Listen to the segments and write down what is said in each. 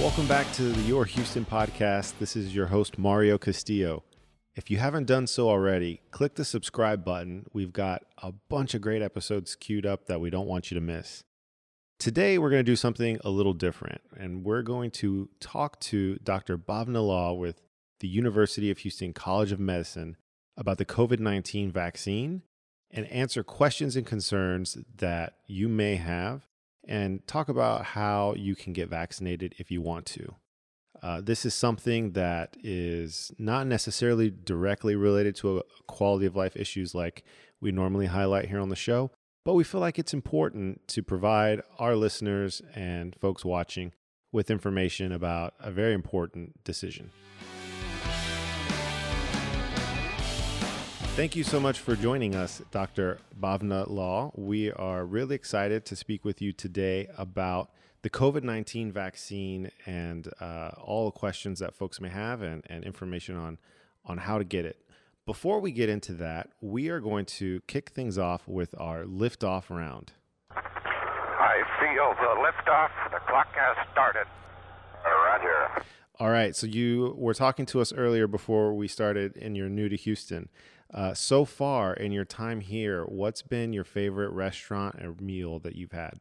Welcome back to the Your Houston podcast. This is your host, Mario Castillo. If you haven't done so already, click the subscribe button. We've got a bunch of great episodes queued up that we don't want you to miss. Today, we're going to do something a little different, and we're going to talk to Dr. Bhavna Lal with the University of Houston College of Medicine about the COVID 19 vaccine and answer questions and concerns that you may have and talk about how you can get vaccinated if you want to. Uh, this is something that is not necessarily directly related to a quality of life issues like we normally highlight here on the show, but we feel like it's important to provide our listeners and folks watching with information about a very important decision. Thank you so much for joining us, Dr. Bhavna Lal. We are really excited to speak with you today about the COVID 19 vaccine and uh, all the questions that folks may have and, and information on, on how to get it. Before we get into that, we are going to kick things off with our liftoff round. I feel the liftoff. The clock has started. Roger. All right. So you were talking to us earlier before we started, and you're new to Houston. Uh, so far in your time here, what's been your favorite restaurant or meal that you've had?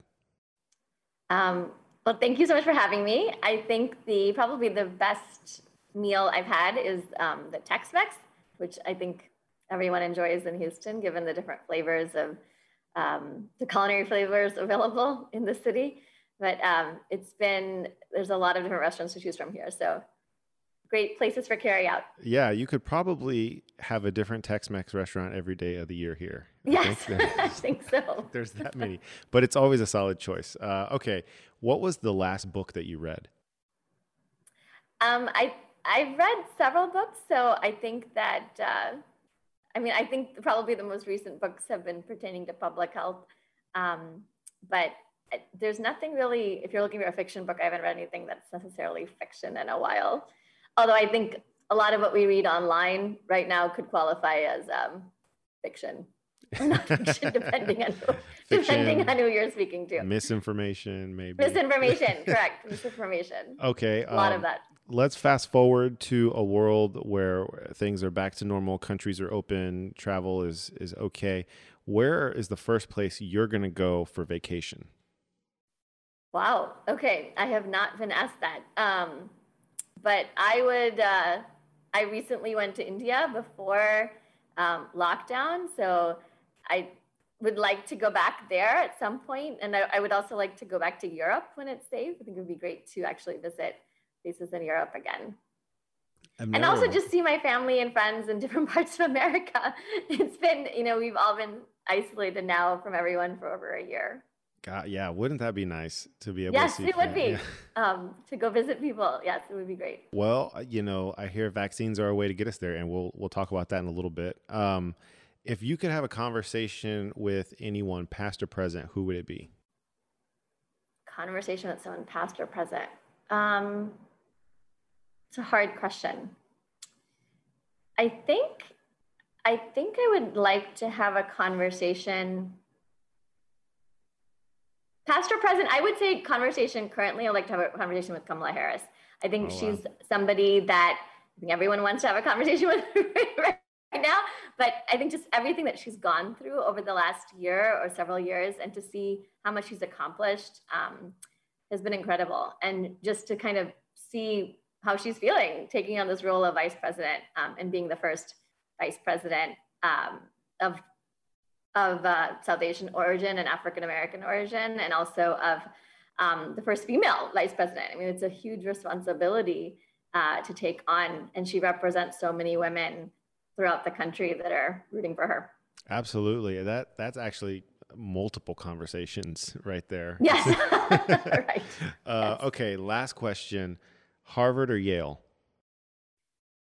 Um, well, thank you so much for having me. I think the probably the best meal I've had is um, the Tex-Mex, which I think everyone enjoys in Houston, given the different flavors of um, the culinary flavors available in the city. But um, it's been there's a lot of different restaurants to choose from here, so great places for carry out. Yeah, you could probably have a different Tex-Mex restaurant every day of the year here. Yes, I think, I think so. There's that many, but it's always a solid choice. Uh, okay, what was the last book that you read? Um, I I've read several books, so I think that uh, I mean I think probably the most recent books have been pertaining to public health, um, but uh, there's nothing really. If you're looking for a fiction book, I haven't read anything that's necessarily fiction in a while although I think a lot of what we read online right now could qualify as um, fiction. Not fiction, depending on who, fiction, depending on who you're speaking to. Misinformation, maybe. Misinformation, correct. Misinformation. Okay. A lot um, of that. Let's fast forward to a world where things are back to normal, countries are open, travel is is okay. Where is the first place you're going to go for vacation? Wow. Okay, I have not been asked that. Um, but I would, uh, I recently went to India before um, lockdown. So I would like to go back there at some point, And I, I, would also like to go back to Europe when it's safe. I think it would be great to actually visit places in Europe again. And also just see my family and friends in different parts of America. It's been, you know, we've all been isolated now from everyone for over a year. God, yeah, wouldn't that be nice to be able yes, to see? Yes, it would be. Yeah. Um, to go visit people. Yes, it would be great. Well, uh, you know, I hear vaccines are a way to get us there, and we'll we'll talk about that in a little bit. Um, if you could have a conversation with anyone, past or present, who would it be? Conversation with someone, past or present. Um, it's a hard question. I think, I think I would like to have a conversation past or present, I would say conversation currently, I'd like to have a conversation with Kamala Harris. I think oh, she's wow. somebody that I think everyone wants to have a conversation with right now. But I think just everything that she's gone through over the last year or several years and to see how much she's accomplished um, has been incredible. And just to kind of see how she's feeling taking on this role of vice president um, and being the first vice president um, of of uh, South Asian origin and African American origin, and also of um, the first female vice president. I mean, it's a huge responsibility uh, to take on, and she represents so many women throughout the country that are rooting for her. Absolutely, that that's actually multiple conversations right there. Yes, right. Uh, yes. Okay, last question: Harvard or Yale?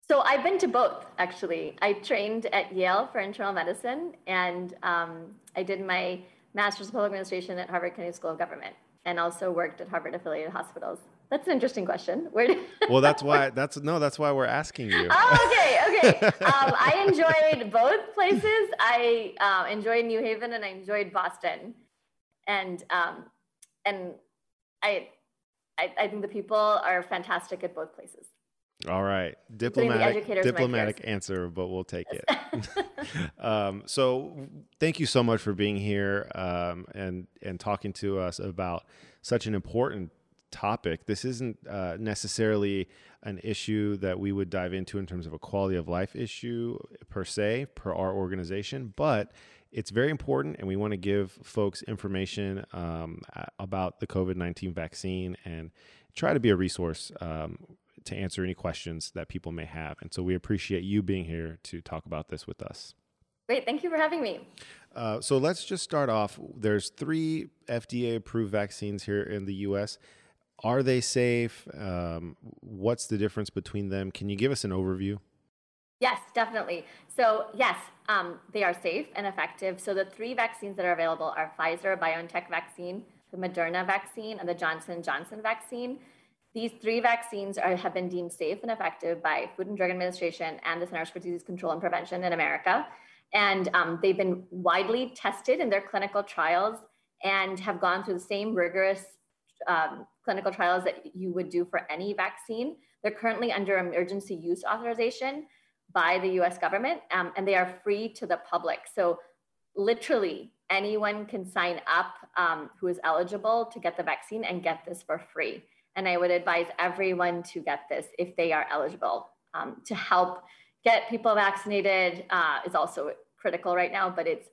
So I've been to both actually. I trained at Yale for internal medicine, and um, I did my master's of public administration at Harvard Kennedy School of Government, and also worked at Harvard affiliated hospitals. That's an interesting question. Where? Well, that's why. That's no. That's why we're asking you. Oh, okay, okay. um, I enjoyed both places. I uh, enjoyed New Haven and I enjoyed Boston, and um, and I I, I think the people are fantastic at both places. All right, diplomatic diplomatic answer, but we'll take it. um, so, thank you so much for being here um, and and talking to us about such an important topic. This isn't uh, necessarily an issue that we would dive into in terms of a quality of life issue per se, per our organization, but it's very important, and we want to give folks information um, about the COVID 19 vaccine and try to be a resource um, to answer any questions that people may have. And so we appreciate you being here to talk about this with us. Great. Thank you for having me. Uh, so let's just start off. There's three FDA approved vaccines here in the US. Are they safe? Um, what's the difference between them? Can you give us an overview? Yes, definitely. So, yes, um, they are safe and effective. So, the three vaccines that are available are Pfizer BioNTech vaccine, the Moderna vaccine, and the Johnson Johnson vaccine. These three vaccines are, have been deemed safe and effective by Food and Drug Administration and the Centers for Disease Control and Prevention in America. And um, they've been widely tested in their clinical trials and have gone through the same rigorous um, clinical trials that you would do for any vaccine. They're currently under emergency use authorization by the US government, um, and they are free to the public. So, literally, anyone can sign up um, who is eligible to get the vaccine and get this for free. And I would advise everyone to get this if they are eligible um, to help get people vaccinated uh, is also critical right now, but it's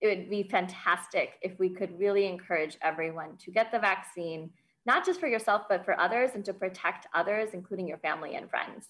it would be fantastic if we could really encourage everyone to get the vaccine, not just for yourself, but for others and to protect others, including your family and friends.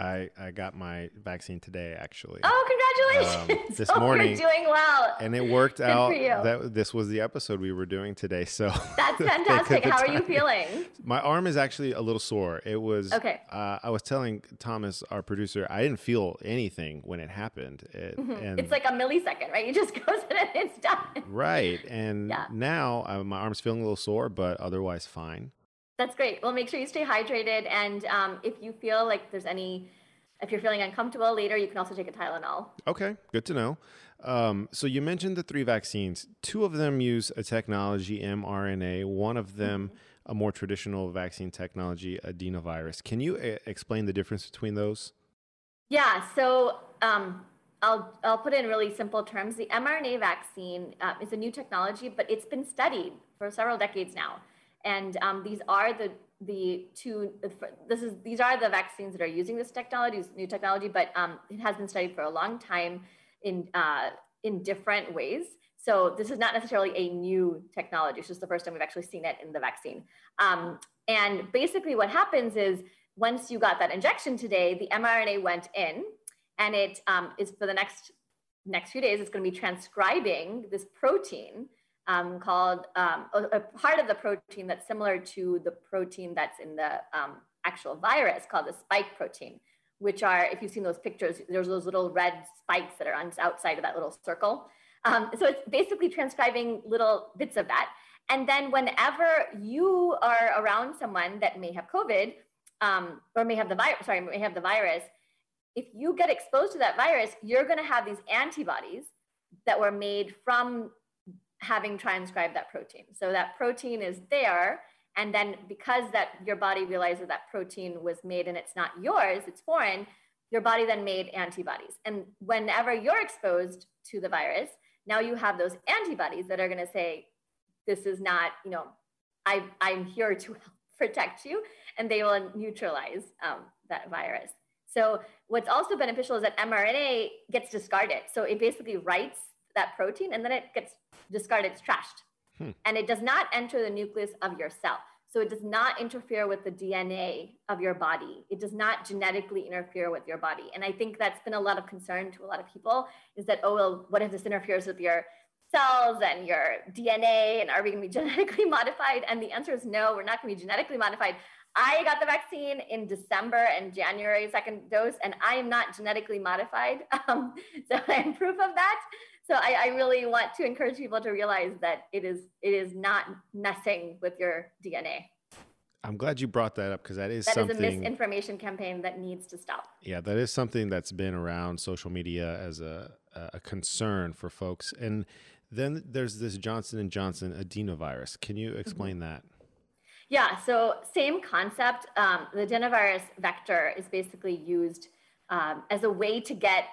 I, I got my vaccine today, actually. Oh, congratulations! Um, this oh, morning, you're doing well, and it worked Good out. That this was the episode we were doing today. So that's fantastic. How are you feeling? My arm is actually a little sore. It was okay. Uh, I was telling Thomas, our producer, I didn't feel anything when it happened. It, mm-hmm. and it's like a millisecond, right? You just goes in and it's done. Right, and yeah. now uh, my arm's feeling a little sore, but otherwise fine. That's great. Well, make sure you stay hydrated. And um, if you feel like there's any, if you're feeling uncomfortable later, you can also take a Tylenol. Okay, good to know. Um, so you mentioned the three vaccines. Two of them use a technology, mRNA. One of them, mm-hmm. a more traditional vaccine technology, adenovirus. Can you a- explain the difference between those? Yeah. So um, I'll I'll put it in really simple terms. The mRNA vaccine uh, is a new technology, but it's been studied for several decades now. And um, these are the the two this is these are the vaccines that are using this technology, this new technology, but um, it has been studied for a long time in uh, in different ways. So this is not necessarily a new technology. It's just the first time we've actually seen it in the vaccine. Um, and basically, what happens is once you got that injection today, the mRNA went in, and it um, is for the next next few days. It's going to be transcribing this protein um, called um, a, a, part of the protein that's similar to the protein that's in the um, actual virus called the spike protein, which are, if you've seen those pictures, there's those little red spikes that are on outside of that little circle. Um, so it's basically transcribing little bits of that. And then whenever you are around someone that may have COVID um, or may have the virus, sorry, may have the virus, if you get exposed to that virus, you're going to have these antibodies that were made from having transcribed that protein. So that protein is there. And then because that your body realizes that protein was made and it's not yours, it's foreign, your body then made antibodies. And whenever you're exposed to the virus, now you have those antibodies that are going to say, this is not, you know, I, I'm here to protect you. And they will neutralize um, that virus. So what's also beneficial is that mRNA gets discarded. So it basically writes that protein and then it gets discarded, it's trashed. Hmm. And it does not enter the nucleus of your cell. So it does not interfere with the DNA of your body. It does not genetically interfere with your body. And I think that's been a lot of concern to a lot of people is that, oh, well, what if this interferes with your cells and your DNA? And are we going to be genetically modified? And the answer is no, we're not going to be genetically modified. I got the vaccine in December and January, second dose, and I am not genetically modified. Um, so I'm proof of that so I, I, really want to encourage people to realize that it is it is not messing with your DNA. I'm glad you brought that up because that is that something is a misinformation campaign that needs to stop. Yeah, that is something that's been around social media as a a concern for folks. And then there's this Johnson and Johnson adenovirus. Can you explain mm-hmm. that? Yeah, so same concept. Um, the adenovirus vector is basically used um, as a way to get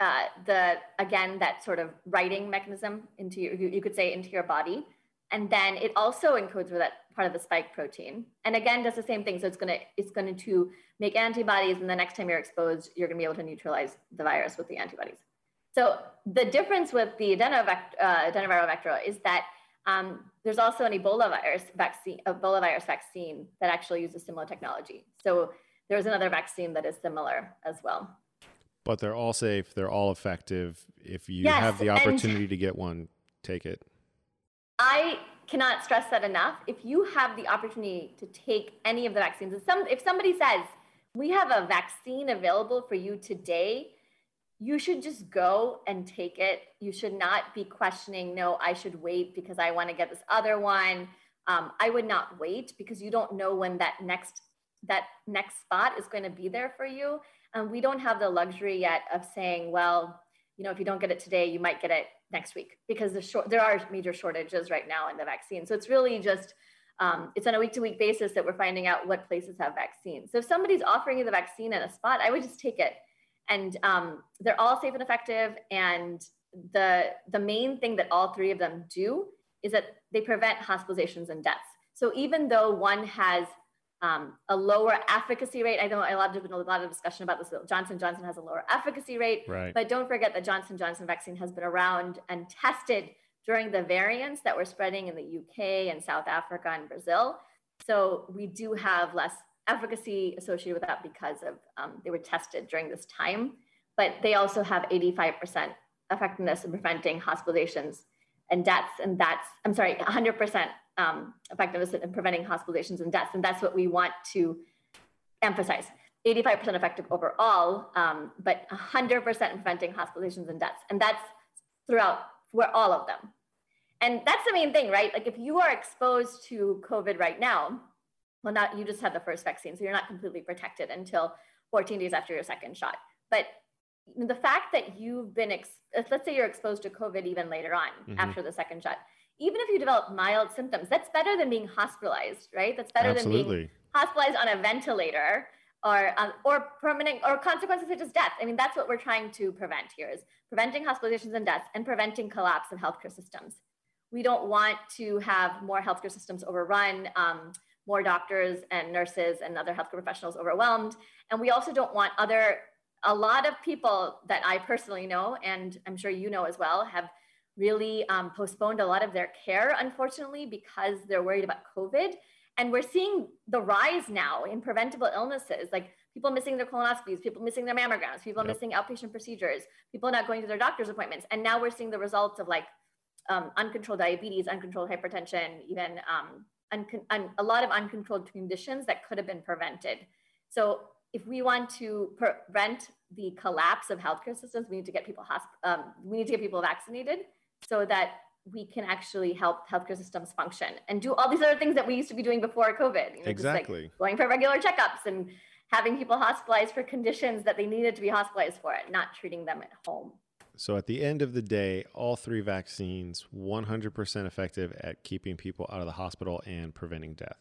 uh, the, again, that sort of writing mechanism into your, you, could say into your body. And then it also encodes for that part of the spike protein. And again, does the same thing. So it's gonna, it's going to make antibodies and the next time you're exposed, you're gonna be able to neutralize the virus with the antibodies. So the difference with the adenovect- uh, adenoviral vector is that um, there's also an Ebola virus vaccine, Ebola virus vaccine that actually uses similar technology. So there's another vaccine that is similar as well. But they're all safe. They're all effective. If you yes, have the opportunity to get one, take it. I cannot stress that enough. If you have the opportunity to take any of the vaccines, if, some, if somebody says, we have a vaccine available for you today you should just go and take it. You should not be questioning, no, I should wait because I want to get this other one. Um, I would not wait because you don't know when that next that next spot is going to be there for you. And we don't have the luxury yet of saying, well, you know, if you don't get it today, you might get it next week because the short, there are major shortages right now in the vaccine. So it's really just um, it's on a week to week basis that we're finding out what places have vaccines. So if somebody's offering you the vaccine in a spot, I would just take it and um, they're all safe and effective. And the the main thing that all three of them do is that they prevent hospitalizations and deaths. So even though one has um, a lower efficacy rate, I know a lot of been a lot of discussion about this. Johnson Johnson has a lower efficacy rate, right. but don't forget that Johnson Johnson vaccine has been around and tested during the variants that were spreading in the UK and South Africa and Brazil. So we do have less efficacy associated with that because of um, they were tested during this time, but they also have 85% effectiveness in preventing hospitalizations and deaths. And that's, I'm sorry, 100% um, effectiveness in preventing hospitalizations and deaths. And that's what we want to emphasize. 85% effective overall, um, but 100% in preventing hospitalizations and deaths. And that's throughout for all of them. And that's the main thing, right? Like if you are exposed to COVID right now, well, not you just had the first vaccine, so you're not completely protected until 14 days after your second shot. But the fact that you've been, let's say you're exposed to COVID even later on mm-hmm. after the second shot, even if you develop mild symptoms, that's better than being hospitalized, right? That's better Absolutely. than being hospitalized on a ventilator or um, or permanent or consequences such as death. I mean, that's what we're trying to prevent here is preventing hospitalizations and deaths and preventing collapse of healthcare systems. We don't want to have more healthcare systems overrun. Um, more doctors and nurses and other healthcare professionals overwhelmed. And we also don't want other, a lot of people that I personally know, and I'm sure you know as well, have really um, postponed a lot of their care, unfortunately, because they're worried about COVID. And we're seeing the rise now in preventable illnesses, like people missing their colonoscopies, people missing their mammograms, people yep. missing outpatient procedures, people not going to their doctor's appointments. And now we're seeing the results of like um, uncontrolled diabetes, uncontrolled hypertension, even um, a lot of uncontrolled conditions that could have been prevented. So if we want to prevent the collapse of healthcare systems, we need to get people um, we need to get people vaccinated so that we can actually help healthcare systems function and do all these other things that we used to be doing before COVID. You know, exactly. Like going for regular checkups and having people hospitalized for conditions that they needed to be hospitalized for, not treating them at home. So at the end of the day, all three vaccines 100% effective at keeping people out of the hospital and preventing death.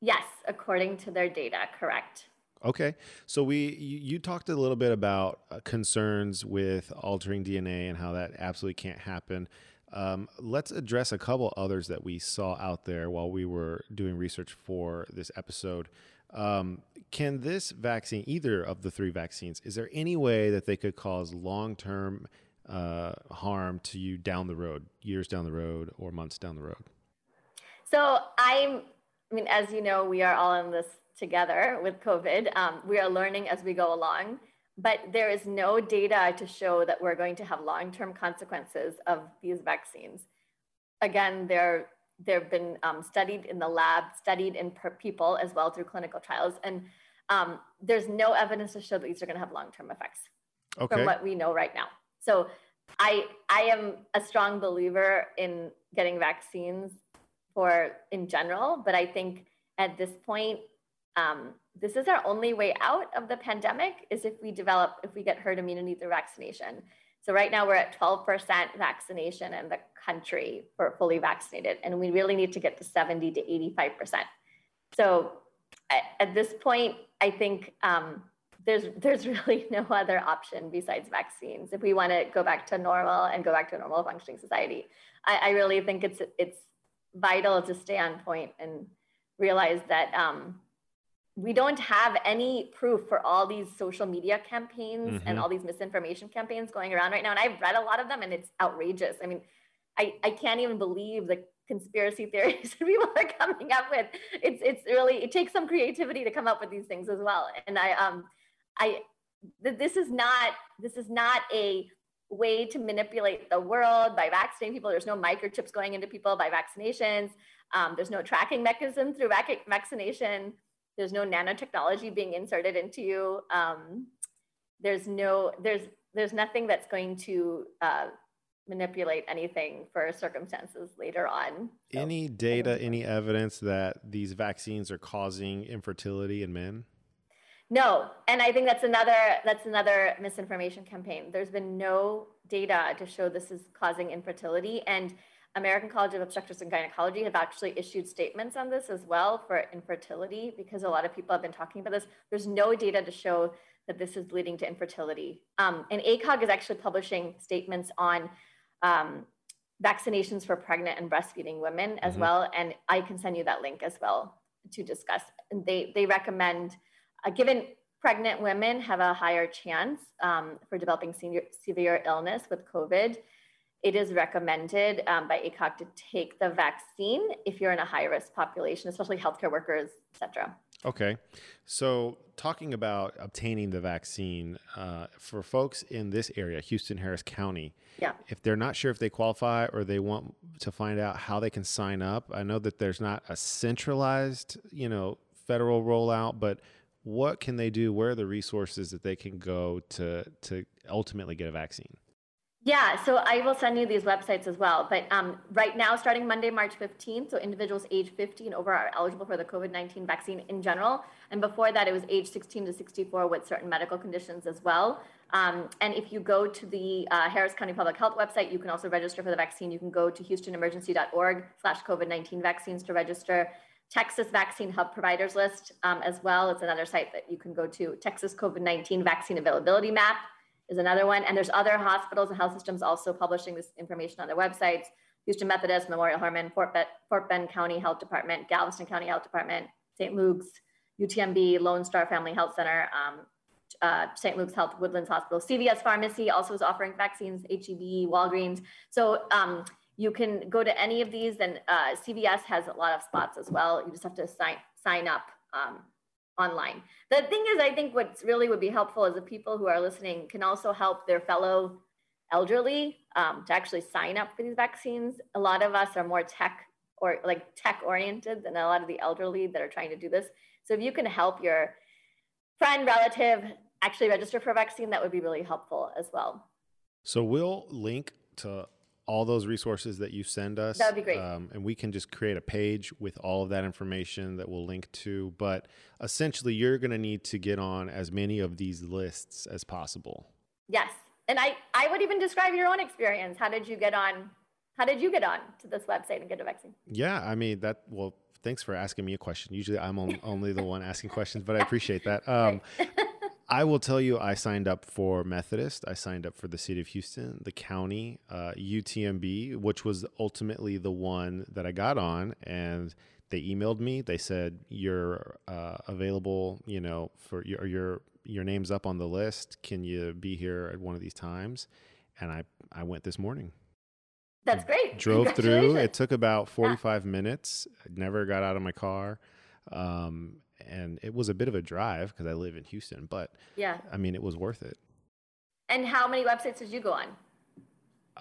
Yes, according to their data, correct. Okay. So we you, you talked a little bit about uh, concerns with altering DNA and how that absolutely can't happen. Um, let's address a couple others that we saw out there while we were doing research for this episode. Um, can this vaccine, either of the three vaccines, is there any way that they could cause long term uh, harm to you down the road, years down the road, or months down the road? So I'm, I mean, as you know, we are all in this together with COVID. Um, we are learning as we go along, but there is no data to show that we're going to have long term consequences of these vaccines. Again, they're they've been um, studied in the lab, studied in people as well through clinical trials, and um, there's no evidence to show that these are going to have long-term effects okay. from what we know right now. So I I am a strong believer in getting vaccines for in general, but I think at this point, um, this is our only way out of the pandemic is if we develop if we get herd immunity through vaccination. So right now we're at 12% vaccination in the country for fully vaccinated, and we really need to get to 70 to 85%. so at, at, this point, I think um, there's there's really no other option besides vaccines if we want to go back to normal and go back to a normal functioning society. I, I really think it's it's vital to stay on point and realize that um, we don't have any proof for all these social media campaigns mm-hmm. and all these misinformation campaigns going around right now. And I've read a lot of them and it's outrageous. I mean, I, I can't even believe the conspiracy theories that people are coming up with. It's it's really it takes some creativity to come up with these things as well. And I um I this is not this is not a way to manipulate the world by vaccinating people. There's no microchips going into people by vaccinations. Um, there's no tracking mechanism through vac- vaccination. There's no nanotechnology being inserted into you. Um, there's no there's there's nothing that's going to uh, manipulate anything for circumstances later on. So, any data, any evidence that these vaccines are causing infertility in men? No, and I think that's another that's another misinformation campaign. There's been no data to show this is causing infertility, and American College of Obstetrics and Gynecology have actually issued statements on this as well for infertility because a lot of people have been talking about this. There's no data to show that this is leading to infertility, um, and ACOG is actually publishing statements on um, vaccinations for pregnant and breastfeeding women as mm-hmm. well, and I can send you that link as well to discuss. And they they recommend uh, given pregnant women have a higher chance um, for developing senior, severe illness with COVID, it is recommended um, by ACOG to take the vaccine if you're in a high risk population, especially healthcare workers, et cetera. Okay. So, talking about obtaining the vaccine uh, for folks in this area, Houston, Harris County, yeah. if they're not sure if they qualify or they want to find out how they can sign up, I know that there's not a centralized, you know, federal rollout, but what can they do? Where are the resources that they can go to to ultimately get a vaccine? Yeah, so I will send you these websites as well. But um, right now, starting Monday, March 15th, so individuals age 50 and over are eligible for the COVID 19 vaccine in general. And before that, it was age 16 to 64 with certain medical conditions as well. Um, and if you go to the uh, Harris County Public Health website, you can also register for the vaccine. You can go to houstonemergency.org slash COVID 19 vaccines to register. Texas Vaccine Hub Providers List um, as well. It's another site that you can go to. Texas COVID 19 Vaccine Availability Map is another one. And there's other hospitals and health systems also publishing this information on their websites. Houston Methodist, Memorial Hermann, Fort, Be- Fort Bend County Health Department, Galveston County Health Department, St. Luke's, UTMB, Lone Star Family Health Center, um, uh, St. Luke's Health, Woodlands Hospital, CVS Pharmacy also is offering vaccines, HEB, Walgreens. So um, you can go to any of these and uh, CVS has a lot of spots as well. You just have to sign, sign up um, online. The thing is, I think what's really would be helpful is the people who are listening can also help their fellow elderly um, to actually sign up for these vaccines. A lot of us are more tech or like tech oriented than a lot of the elderly that are trying to do this. So if you can help your friend, relative actually register for a vaccine, that would be really helpful as well. So we'll link to all those resources that you send us. That would be great. Um, and we can just create a page with all of that information that we'll link to. But essentially, you're going to need to get on as many of these lists as possible. Yes. And I, I would even describe your own experience. How did you get on? How did you get on to this website and get a vaccine? Yeah, I mean that. Well, thanks for asking me a question. Usually, I'm only the one asking questions, but I appreciate that. Um, I will tell you, I signed up for Methodist. I signed up for the city of Houston, the county, uh, UTMB, which was ultimately the one that I got on. And they emailed me. They said you're uh, available. You know, for your your your name's up on the list. Can you be here at one of these times? And I I went this morning. That's great. Drove through. It took about 45 yeah. minutes. I never got out of my car. Um, and it was a bit of a drive because I live in Houston, but yeah, I mean, it was worth it. And how many websites did you go on?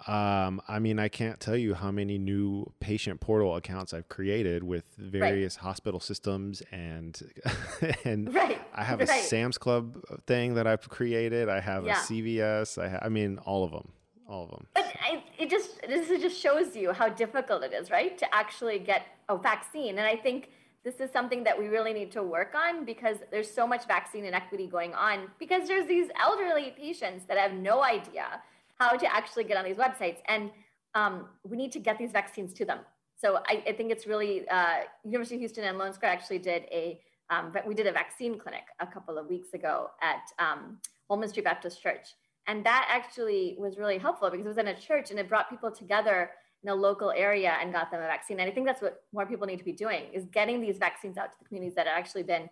Um, I mean, I can't tell you how many new patient portal accounts I've created with various right. hospital systems, and and right. I have right. a Sam's Club thing that I've created. I have yeah. a CVS. I, ha- I mean, all of them, all of them. But I, it just this just shows you how difficult it is, right, to actually get a vaccine. And I think this is something that we really need to work on because there's so much vaccine inequity going on because there's these elderly patients that have no idea how to actually get on these websites. And um, we need to get these vaccines to them. So I, I think it's really uh, University of Houston and Lone Star actually did a um, we did a vaccine clinic a couple of weeks ago at um, Holman Street Baptist Church, and that actually was really helpful because it was in a church and it brought people together in a local area and got them a vaccine. And I think that's what more people need to be doing is getting these vaccines out to the communities that have actually been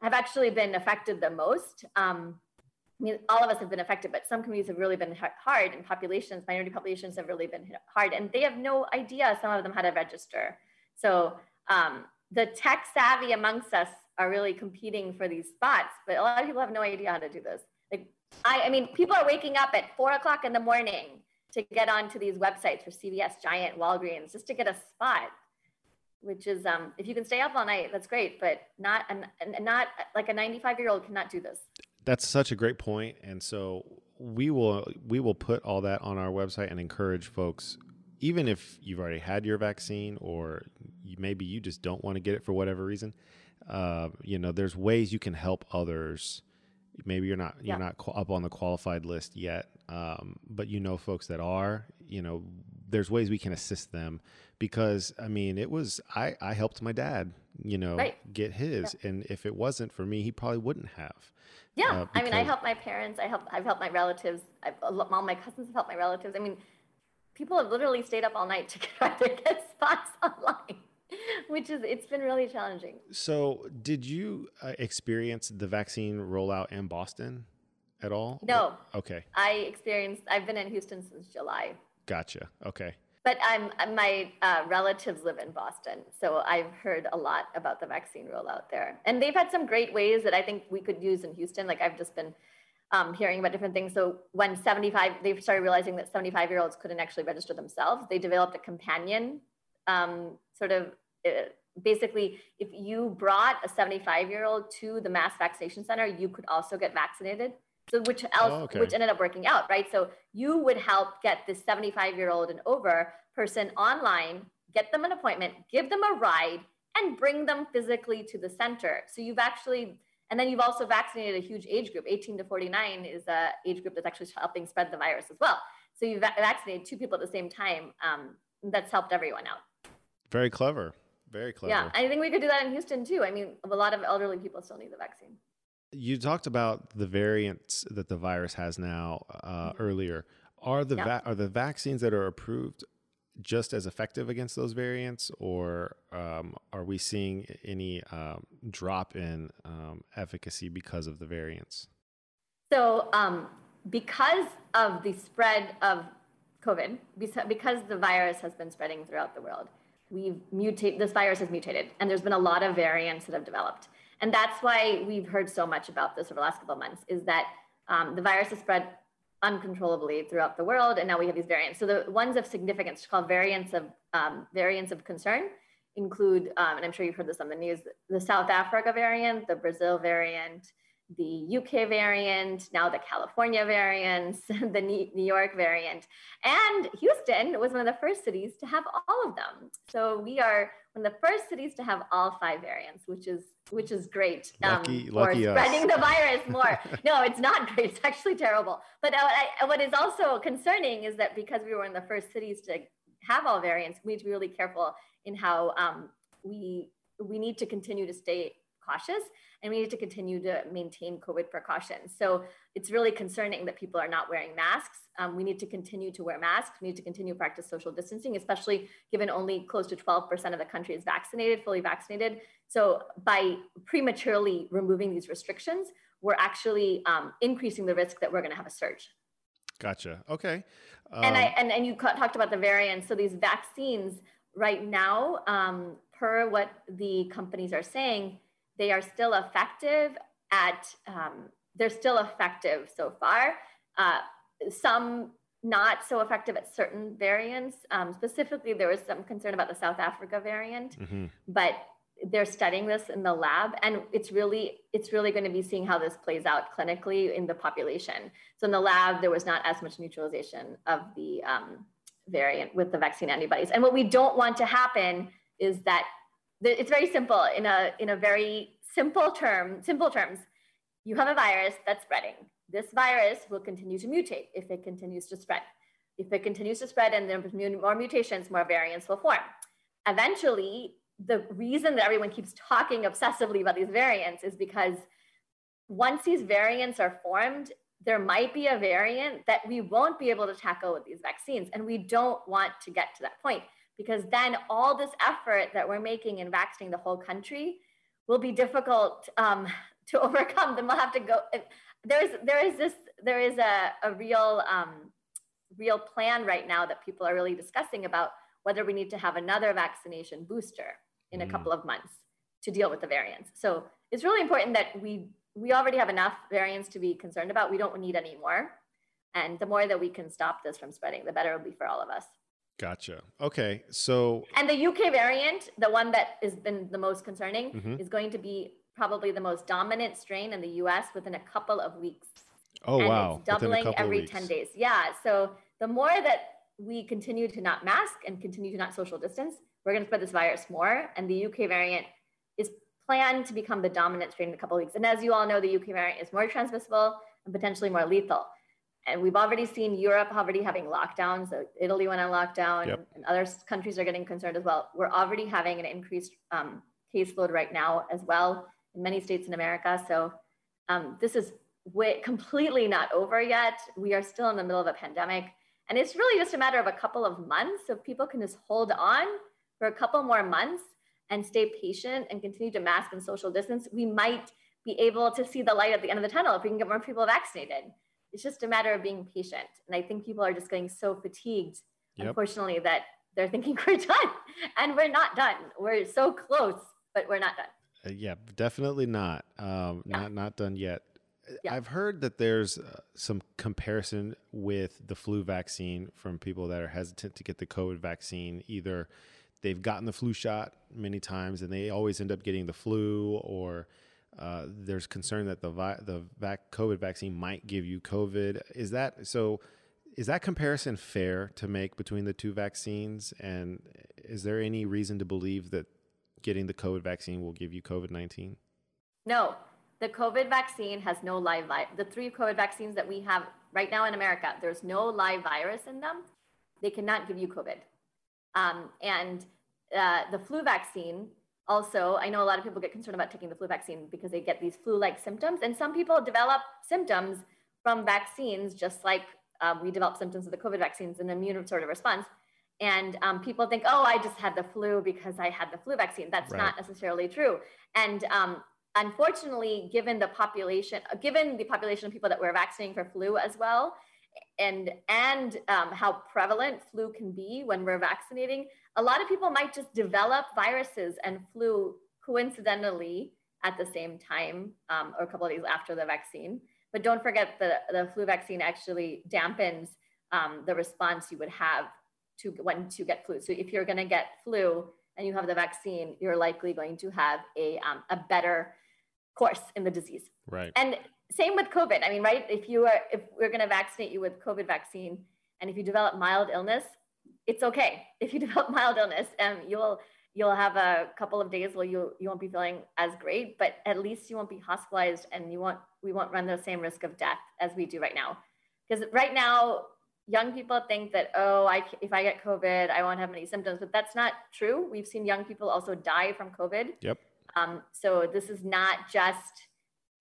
have actually been affected the most. Um, I mean, all of us have been affected, but some communities have really been hit hard, and populations, minority populations, have really been hit hard, and they have no idea. Some of them how to register. So um, the tech savvy amongst us are really competing for these spots, but a lot of people have no idea how to do this. Like, I, I mean, people are waking up at four o'clock in the morning to get onto these websites for CVS, Giant, Walgreens, just to get a spot. Which is, um, if you can stay up all night, that's great, but not, an, not like a 95 year old cannot do this that's such a great point and so we will we will put all that on our website and encourage folks even if you've already had your vaccine or you, maybe you just don't want to get it for whatever reason uh, you know there's ways you can help others maybe you're not you're yeah. not up on the qualified list yet um, but you know folks that are you know there's ways we can assist them because i mean it was i i helped my dad you know right. get his yeah. and if it wasn't for me he probably wouldn't have yeah, uh, I mean, I helped my parents. I help. I've helped my relatives. I've, all my cousins have helped my relatives. I mean, people have literally stayed up all night to try to get spots online, which is it's been really challenging. So, did you uh, experience the vaccine rollout in Boston at all? No. Okay. I experienced. I've been in Houston since July. Gotcha. Okay but I'm my uh, relatives live in Boston, so I've heard a lot about the vaccine rollout there, and they've had some great ways that I think we could use in Houston. Like I've just been um, hearing about different things. So when 75, they started realizing that 75 year olds couldn't actually register themselves. They developed a companion um, sort of. Uh, basically, if you brought a 75 year old to the mass vaccination center, you could also get vaccinated. So which else, oh, okay. which ended up working out, right? So you would help get this 75 year old and over person online, get them an appointment, give them a ride, and bring them physically to the center. So you've actually, and then you've also vaccinated a huge age group. 18 to 49 is a age group that's actually helping spread the virus as well. So you've vaccinated two people at the same time. Um, that's helped everyone out. Very clever. Very clever. Yeah, I think we could do that in Houston too. I mean, a lot of elderly people still need the vaccine. You talked about the variants that the virus has now uh, mm-hmm. earlier. Are the yeah. va- are the vaccines that are approved just as effective against those variants, or um, are we seeing any um, drop in um, efficacy because of the variants? So, um, because of the spread of COVID, because the virus has been spreading throughout the world, we've mutated. This virus has mutated, and there's been a lot of variants that have developed, and that's why we've heard so much about this over the last couple of months. Is that um, the virus has spread uncontrollably throughout the world, and now we have these variants. So the ones of significance, called variants of um, variants of concern, include, um, and I'm sure you've heard this on the news, the South Africa variant, the Brazil variant, the UK variant, now the California variants, the New York variant. And Houston was one of the first cities to have all of them. So we are one of the first cities to have all five variants, which is which is great lucky, um, lucky for spreading the virus more. no, it's not great. It's actually terrible. But uh, I, what is also concerning is that because we were in the first cities to have all variants, we need to be really careful in how um, we we need to continue to stay cautious and we need to continue to maintain COVID precautions. So it's really concerning that people are not wearing masks. Um, we need to continue to wear masks. We need to continue to practice social distancing, especially given only close to 12% of the country is vaccinated, fully vaccinated. So by prematurely removing these restrictions, we're actually um, increasing the risk that we're going to have a surge. Gotcha. Okay. Um, and I and, and you talked about the variants. So these vaccines right now, um, per what the companies are saying, they are still effective at, um, they're still effective so far. Uh, some not so effective at certain variants. Um, specifically, there was some concern about the South Africa variant, mm-hmm. but they're studying this in the lab, and it's really it's really going to be seeing how this plays out clinically in the population. So in the lab, there was not as much neutralization of the um, variant with the vaccine antibodies. And what we don't want to happen is that it's very simple. In a in a very simple term simple terms you have a virus that's spreading. This virus will continue to mutate if it continues to spread. If it continues to spread and there's more mutations more variants will form. Eventually, the reason that everyone keeps talking obsessively about these variants is because once these variants are formed, there might be a variant that we won't be able to tackle with these vaccines. And we don't want to get to that point because then all this effort that we're making in vaccinating the whole country will be difficult um, to overcome. Then we'll have to go. There's there is this there is a, a real um, real plan right now that people are really discussing about whether we need to have another vaccination booster in a mm. couple of months to deal with the variants. So it's really important that we we already have enough variants to be concerned about. We don't need any more. And the more that we can stop this from spreading, the better it'll be for all of us. Gotcha. Okay. So, and the UK variant, the one that has been the most concerning, mm-hmm. is going to be probably the most dominant strain in the US within a couple of weeks. Oh, and wow. It's doubling every 10 days. Yeah. So, the more that we continue to not mask and continue to not social distance, we're going to spread this virus more. And the UK variant is planned to become the dominant strain in a couple of weeks. And as you all know, the UK variant is more transmissible and potentially more lethal and we've already seen Europe already having lockdowns. So Italy went on lockdown, yep. and other countries are getting concerned as well. We're already having an increased um, caseload right now as well in many states in America. So um, this is way, completely not over yet. We are still in the middle of a pandemic, and it's really just a matter of a couple of months. So people can just hold on for a couple more months and stay patient and continue to mask and social distance. We might be able to see the light at the end of the tunnel if we can get more people vaccinated it's just a matter of being patient. And I think people are just getting so fatigued, yep. unfortunately, that they're thinking we're done and we're not done. We're so close, but we're not done. Uh, yeah, definitely not. Um, yeah. Not not done yet. Yeah. I've heard that there's uh, some comparison with the flu vaccine from people that are hesitant to get the COVID vaccine. Either they've gotten the flu shot many times and they always end up getting the flu, or uh, there's concern that the vi- the vac- COVID vaccine might give you COVID. Is that so? Is that comparison fair to make between the two vaccines? And is there any reason to believe that getting the COVID vaccine will give you COVID nineteen? No, the COVID vaccine has no live virus. The three COVID vaccines that we have right now in America, there's no live virus in them. They cannot give you COVID. Um, and uh, the flu vaccine also, I know a lot of people get concerned about taking the flu vaccine because they get these flu like symptoms. And some people develop symptoms from vaccines, just like um, we develop symptoms of the COVID vaccines, an immune sort of response. And um, people think, oh, I just had the flu because I had the flu vaccine. That's right. not necessarily true. And um, unfortunately, given the population, given the population of people that we're vaccinating for flu as well, and and um, how prevalent flu can be when we're vaccinating, a lot of people might just develop viruses and flu coincidentally at the same time um, or a couple of days after the vaccine. But don't forget the, the flu vaccine actually dampens um, the response you would have to when to get flu. So if you're going to get flu and you have the vaccine, you're likely going to have a, um, a better course in the disease. Right. And same with COVID. I mean, right? If you are, if we're going to vaccinate you with COVID vaccine, and if you develop mild illness, it's okay. If you develop mild illness, um, you'll you'll have a couple of days where you you won't be feeling as great, but at least you won't be hospitalized, and you won't we won't run the same risk of death as we do right now. Because right now, young people think that oh, I if I get COVID, I won't have many symptoms, but that's not true. We've seen young people also die from COVID. Yep. Um, so this is not just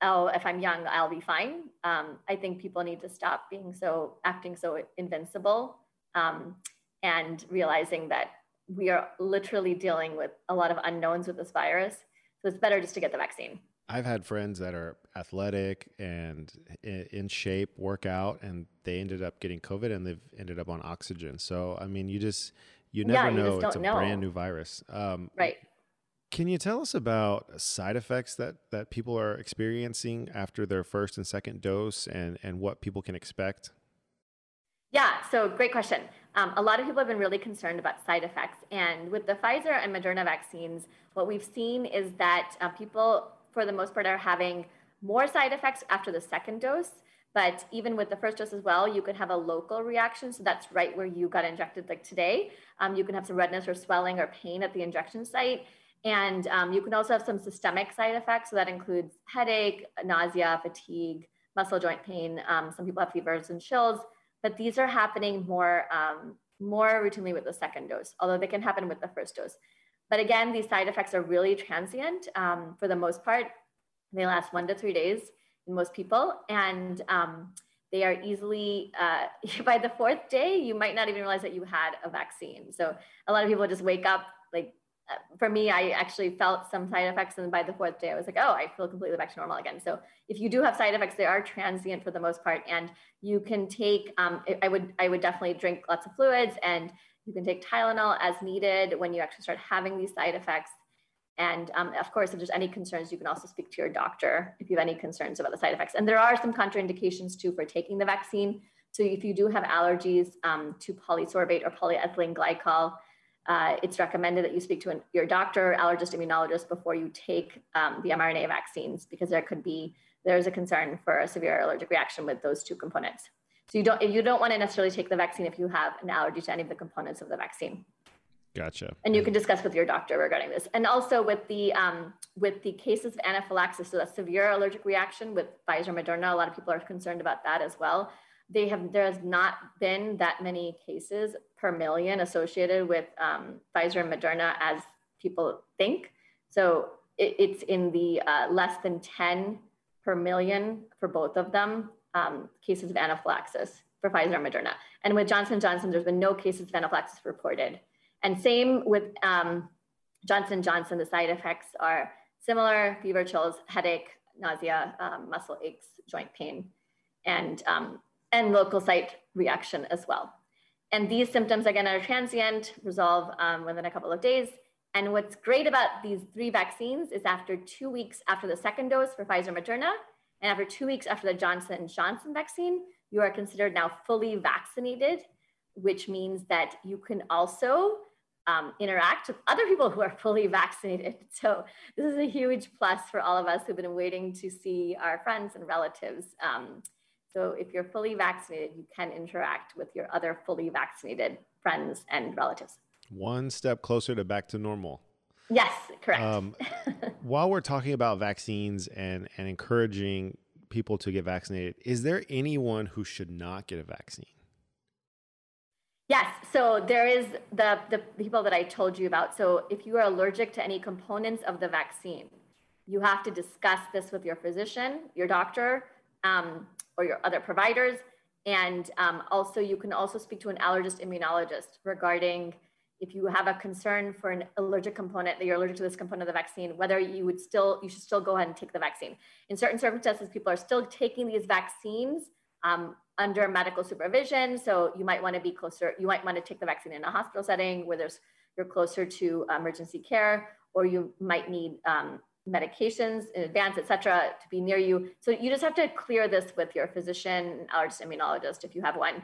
oh, if I'm young, I'll be fine. Um, I think people need to stop being so acting so invincible. Um, and realizing that we are literally dealing with a lot of unknowns with this virus. So it's better just to get the vaccine. I've had friends that are athletic and in shape, work out, and they ended up getting COVID and they've ended up on oxygen. So, I mean, you just, you never yeah, you know. It's a know. brand new virus. Um, right. Can you tell us about side effects that, that people are experiencing after their first and second dose and, and what people can expect? Yeah, so great question. Um, a lot of people have been really concerned about side effects. And with the Pfizer and Moderna vaccines, what we've seen is that uh, people, for the most part, are having more side effects after the second dose. But even with the first dose as well, you could have a local reaction. So that's right where you got injected, like today. Um, you can have some redness or swelling or pain at the injection site. And um, you can also have some systemic side effects. So that includes headache, nausea, fatigue, muscle joint pain. Um, some people have fevers and chills but these are happening more um, more routinely with the second dose, although they can happen with the first dose. But again, these side effects are really transient um, for the most part. They last one to three days in most people. And um, they are easily, uh, by the fourth day, you might not even realize that you had a vaccine. So a lot of people just wake up like for me, I actually felt some side effects, and by the fourth day, I was like, "Oh, I feel completely back to normal again." So, if you do have side effects, they are transient for the most part, and you can take. Um, I would I would definitely drink lots of fluids, and you can take Tylenol as needed when you actually start having these side effects. And um, of course, if there's any concerns, you can also speak to your doctor if you have any concerns about the side effects. And there are some contraindications too for taking the vaccine. So if you do have allergies um, to polysorbate or polyethylene glycol, uh, it's recommended that you speak to an, your doctor, allergist, immunologist before you take um, the mRNA vaccines because there could be there's a concern for a severe allergic reaction with those two components. So you don't you don't want to necessarily take the vaccine if you have an allergy to any of the components of the vaccine. Gotcha. And you can discuss with your doctor regarding this. And also with the um, with the cases of anaphylaxis, so that severe allergic reaction with Pfizer, Moderna, a lot of people are concerned about that as well they have there has not been that many cases per million associated with um, Pfizer and Moderna as people think. So it, it's in the uh, less than 10 per million for both of them um, cases of anaphylaxis for Pfizer and Moderna. And with Johnson Johnson, there's been no cases of anaphylaxis reported. And same with um, Johnson Johnson, the side effects are similar: fever, chills, headache, nausea, um, muscle aches, joint pain, and um, and local site reaction as well. And these symptoms, again, are transient, resolve um, within a couple of days. And what's great about these three vaccines is after two weeks after the second dose for Pfizer Moderna, and after two weeks after the Johnson and Johnson vaccine, you are considered now fully vaccinated, which means that you can also um, interact with other people who are fully vaccinated. So this is a huge plus for all of us who've been waiting to see our friends and relatives um, so if you're fully vaccinated, you can interact with your other fully vaccinated friends and relatives. One step closer to back to normal. Yes, correct. Um, while we're talking about vaccines and, and encouraging people to get vaccinated, is there anyone who should not get a vaccine? Yes. So there is the, the people that I told you about. So if you are allergic to any components of the vaccine, you have to discuss this with your physician, your doctor, um, or your other providers. And um, also, you can also speak to an allergist immunologist regarding if you have a concern for an allergic component that you're allergic to this component of the vaccine, whether you would still, you should still go ahead and take the vaccine. In certain circumstances, people are still taking these vaccines um, under medical supervision. So you might want to be closer, you might want to take the vaccine in a hospital setting where there's, you're closer to emergency care, or you might need um, medications in advance, et cetera, to be near you. So you just have to clear this with your physician, allergist, immunologist, if you have one,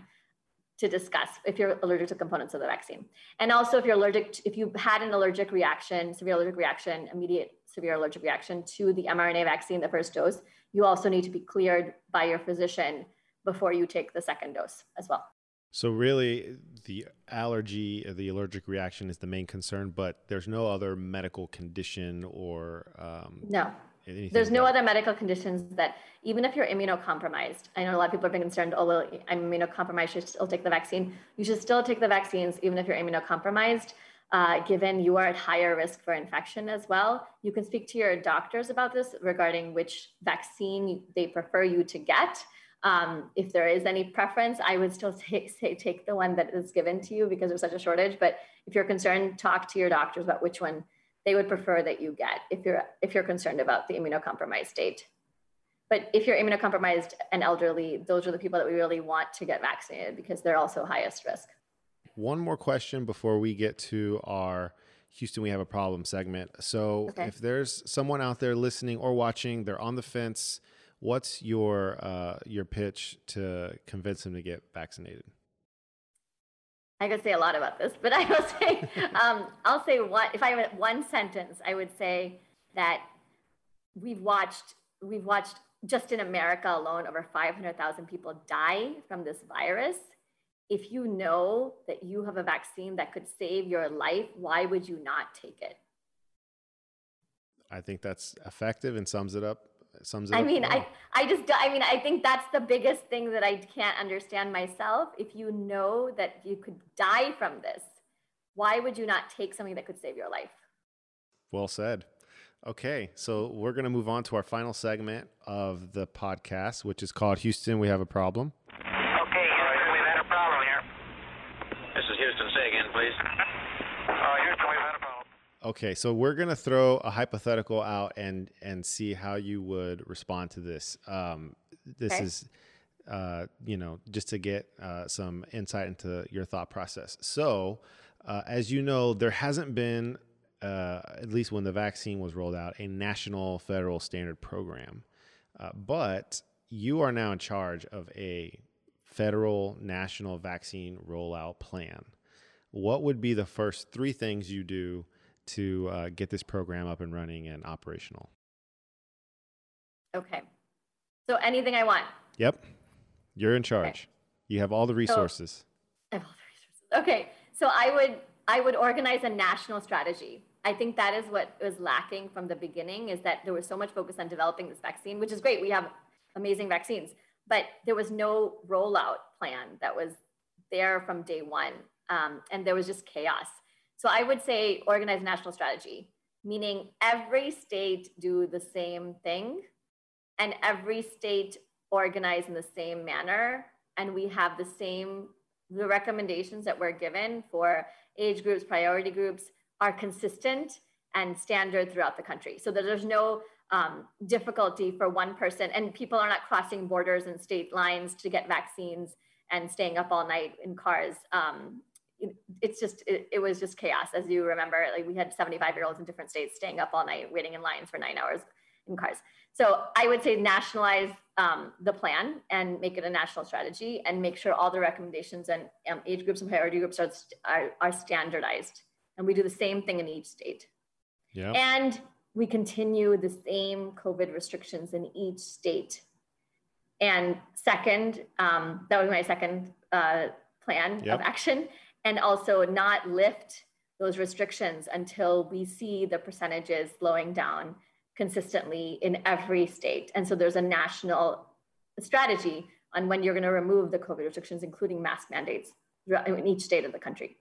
to discuss if you're allergic to components of the vaccine. And also if you're allergic, to, if you had an allergic reaction, severe allergic reaction, immediate severe allergic reaction to the mRNA vaccine, the first dose, you also need to be cleared by your physician before you take the second dose as well. So really, the allergy, the allergic reaction is the main concern, but there's no other medical condition or um, no. There's no other medical conditions that even if you're immunocompromised, I know a lot of people have been concerned, oh, well, I'm immunocompromised, should still take the vaccine. You should still take the vaccines even if you're immunocompromised, uh, given you are at higher risk for infection as well. You can speak to your doctors about this regarding which vaccine they prefer you to get. Um, if there is any preference, I would still say, say take the one that is given to you because there's such a shortage. But if you're concerned, talk to your doctors about which one they would prefer that you get if you're if you're concerned about the immunocompromised state. But if you're immunocompromised and elderly, those are the people that we really want to get vaccinated because they're also highest risk. One more question before we get to our Houston, we have a problem segment. So okay. if there's someone out there listening or watching, they're on the fence What's your uh, your pitch to convince him to get vaccinated? I could say a lot about this, but I will say um, I'll say what if I have one sentence, I would say that we've watched we've watched just in America alone over 500,000 people die from this virus. If you know that you have a vaccine that could save your life, why would you not take it? I think that's effective and sums it up sums it I mean, well. I, I just, I mean, I think that's the biggest thing that I can't understand myself. If you know that you could die from this, why would you not take something that could save your life? Well said. Okay, so we're going to move on to our final segment of the podcast, which is called Houston, We Have a Problem. Okay, Houston, we've had a problem here. This is Houston. Say again, please. Uh, Houston, we've had a problem. Okay, so we're going to throw a hypothetical out and and see how you would respond to this. Um, this Okay. is, uh, you know, just to get uh, some insight into your thought process. So, uh, as you know, there hasn't been, uh, at least when the vaccine was rolled out, a national federal standard program. Uh, but you are now in charge of a federal national vaccine rollout plan. What would be the first three things you do to uh, get this program up and running and operational? Okay. So anything I want. Yep, you're in charge. You have all the resources. I have all the resources. Okay. So I would, I would organize a national strategy. I think that is what was lacking from the beginning is that there was so much focus on developing this vaccine, which is great. We have amazing vaccines, but there was no rollout plan that was there from day one. Um, and there was just chaos. So I would say organize national strategy, meaning every state do the same thing and every state organize in the same manner. And we have the same, the recommendations that we're given for age groups, priority groups are consistent and standard throughout the country. So that there's no um, difficulty for one person and people are not crossing borders and state lines to get vaccines and staying up all night in cars. Um, it's just, it, it was just chaos. As you remember, like we had 75 year olds in different states staying up all night, waiting in lines for nine hours in cars. So I would say nationalize um, the plan and make it a national strategy and make sure all the recommendations and um, age groups and priority groups are, are, are standardized. And we do the same thing in each state. Yeah. And we continue the same COVID restrictions in each state. And second, um, that was my second uh, plan Yep. of action. And also not lift those restrictions until we see the percentages slowing down consistently in every state. And so there's a national strategy on when you're going to remove the COVID restrictions, including mask mandates throughout- in each state of the country.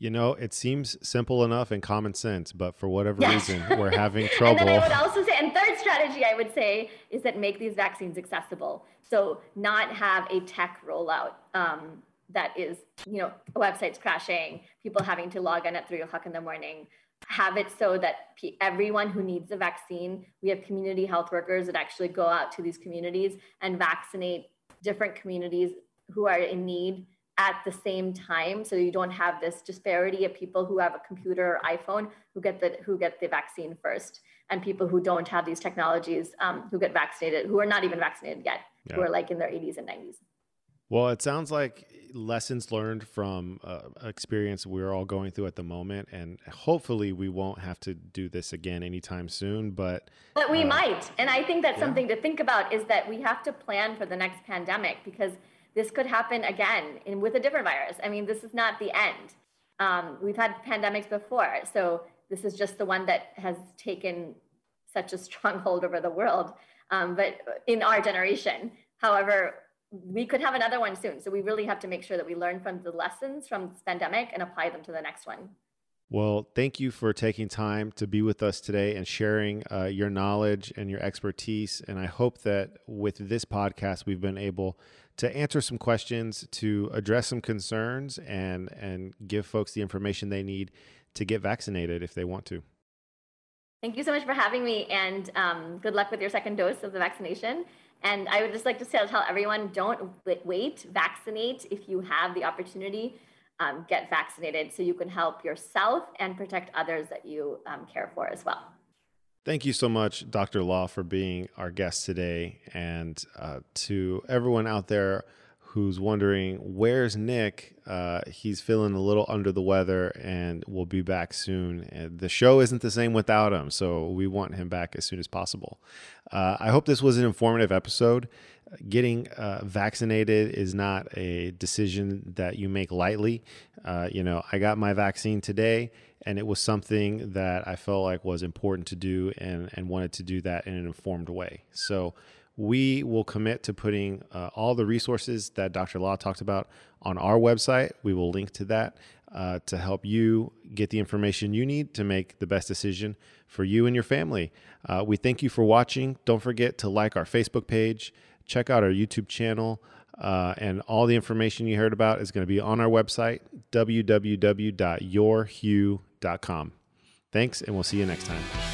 You know, it seems simple enough and common sense, but for whatever Yes. reason, we're having trouble. And then I would also say, and third strategy I would say is that make these vaccines accessible. So not have a tech rollout um, that is, you know, websites crashing, people having to log in at three o'clock in the morning. Have it so that everyone who needs a vaccine, we have community health workers that actually go out to these communities and vaccinate different communities who are in need at the same time so you don't have this disparity of people who have a computer or iphone who get the who get the vaccine first and people who don't have these technologies um, who get vaccinated who are not even vaccinated yet who are like in their 80s and 90s Well, it sounds like lessons learned from uh, experience we're all going through at the moment, and hopefully we won't have to do this again anytime soon. But But we Uh, might. And I think that's yeah. something to think about is that we have to plan for the next pandemic because this could happen again in, with a different virus. I mean, this is not the end. Um, we've had pandemics before. So this is just the one that has taken such a stronghold over the world, um, but in our generation. However, we could have another one soon. So we really have to make sure that we learn from the lessons from this pandemic and apply them to the next one. Well, thank you for taking time to be with us today and sharing uh, your knowledge and your expertise. And I hope that with this podcast, we've been able to answer some questions, to address some concerns, and and give folks the information they need to get vaccinated if they want to. Thank you so much for having me, and um, good luck with your second dose of the vaccination. And I would just like to say, tell everyone don't wait, vaccinate if you have the opportunity. Um, get vaccinated so you can help yourself and protect others that you um, care for as well. Thank you so much, Dr. Lal, for being our guest today. And uh, to everyone out there who's wondering, where's Nick? Uh, he's feeling a little under the weather and will be back soon. And the show isn't the same without him, so we want him back as soon as possible. Uh, I hope this was an informative episode. Getting uh, vaccinated is not a decision that you make lightly. Uh, you know, I got my vaccine today and it was something that I felt like was important to do and, and wanted to do that in an informed way. So we will commit to putting uh, all the resources that Dr. Lal talked about on our website. We will link to that uh, to help you get the information you need to make the best decision for you and your family. Uh, we thank you for watching. Don't forget to like our Facebook page, check out our YouTube channel. Uh, and all the information you heard about is going to be on our website, www.yourhue.com. Thanks, and we'll see you next time.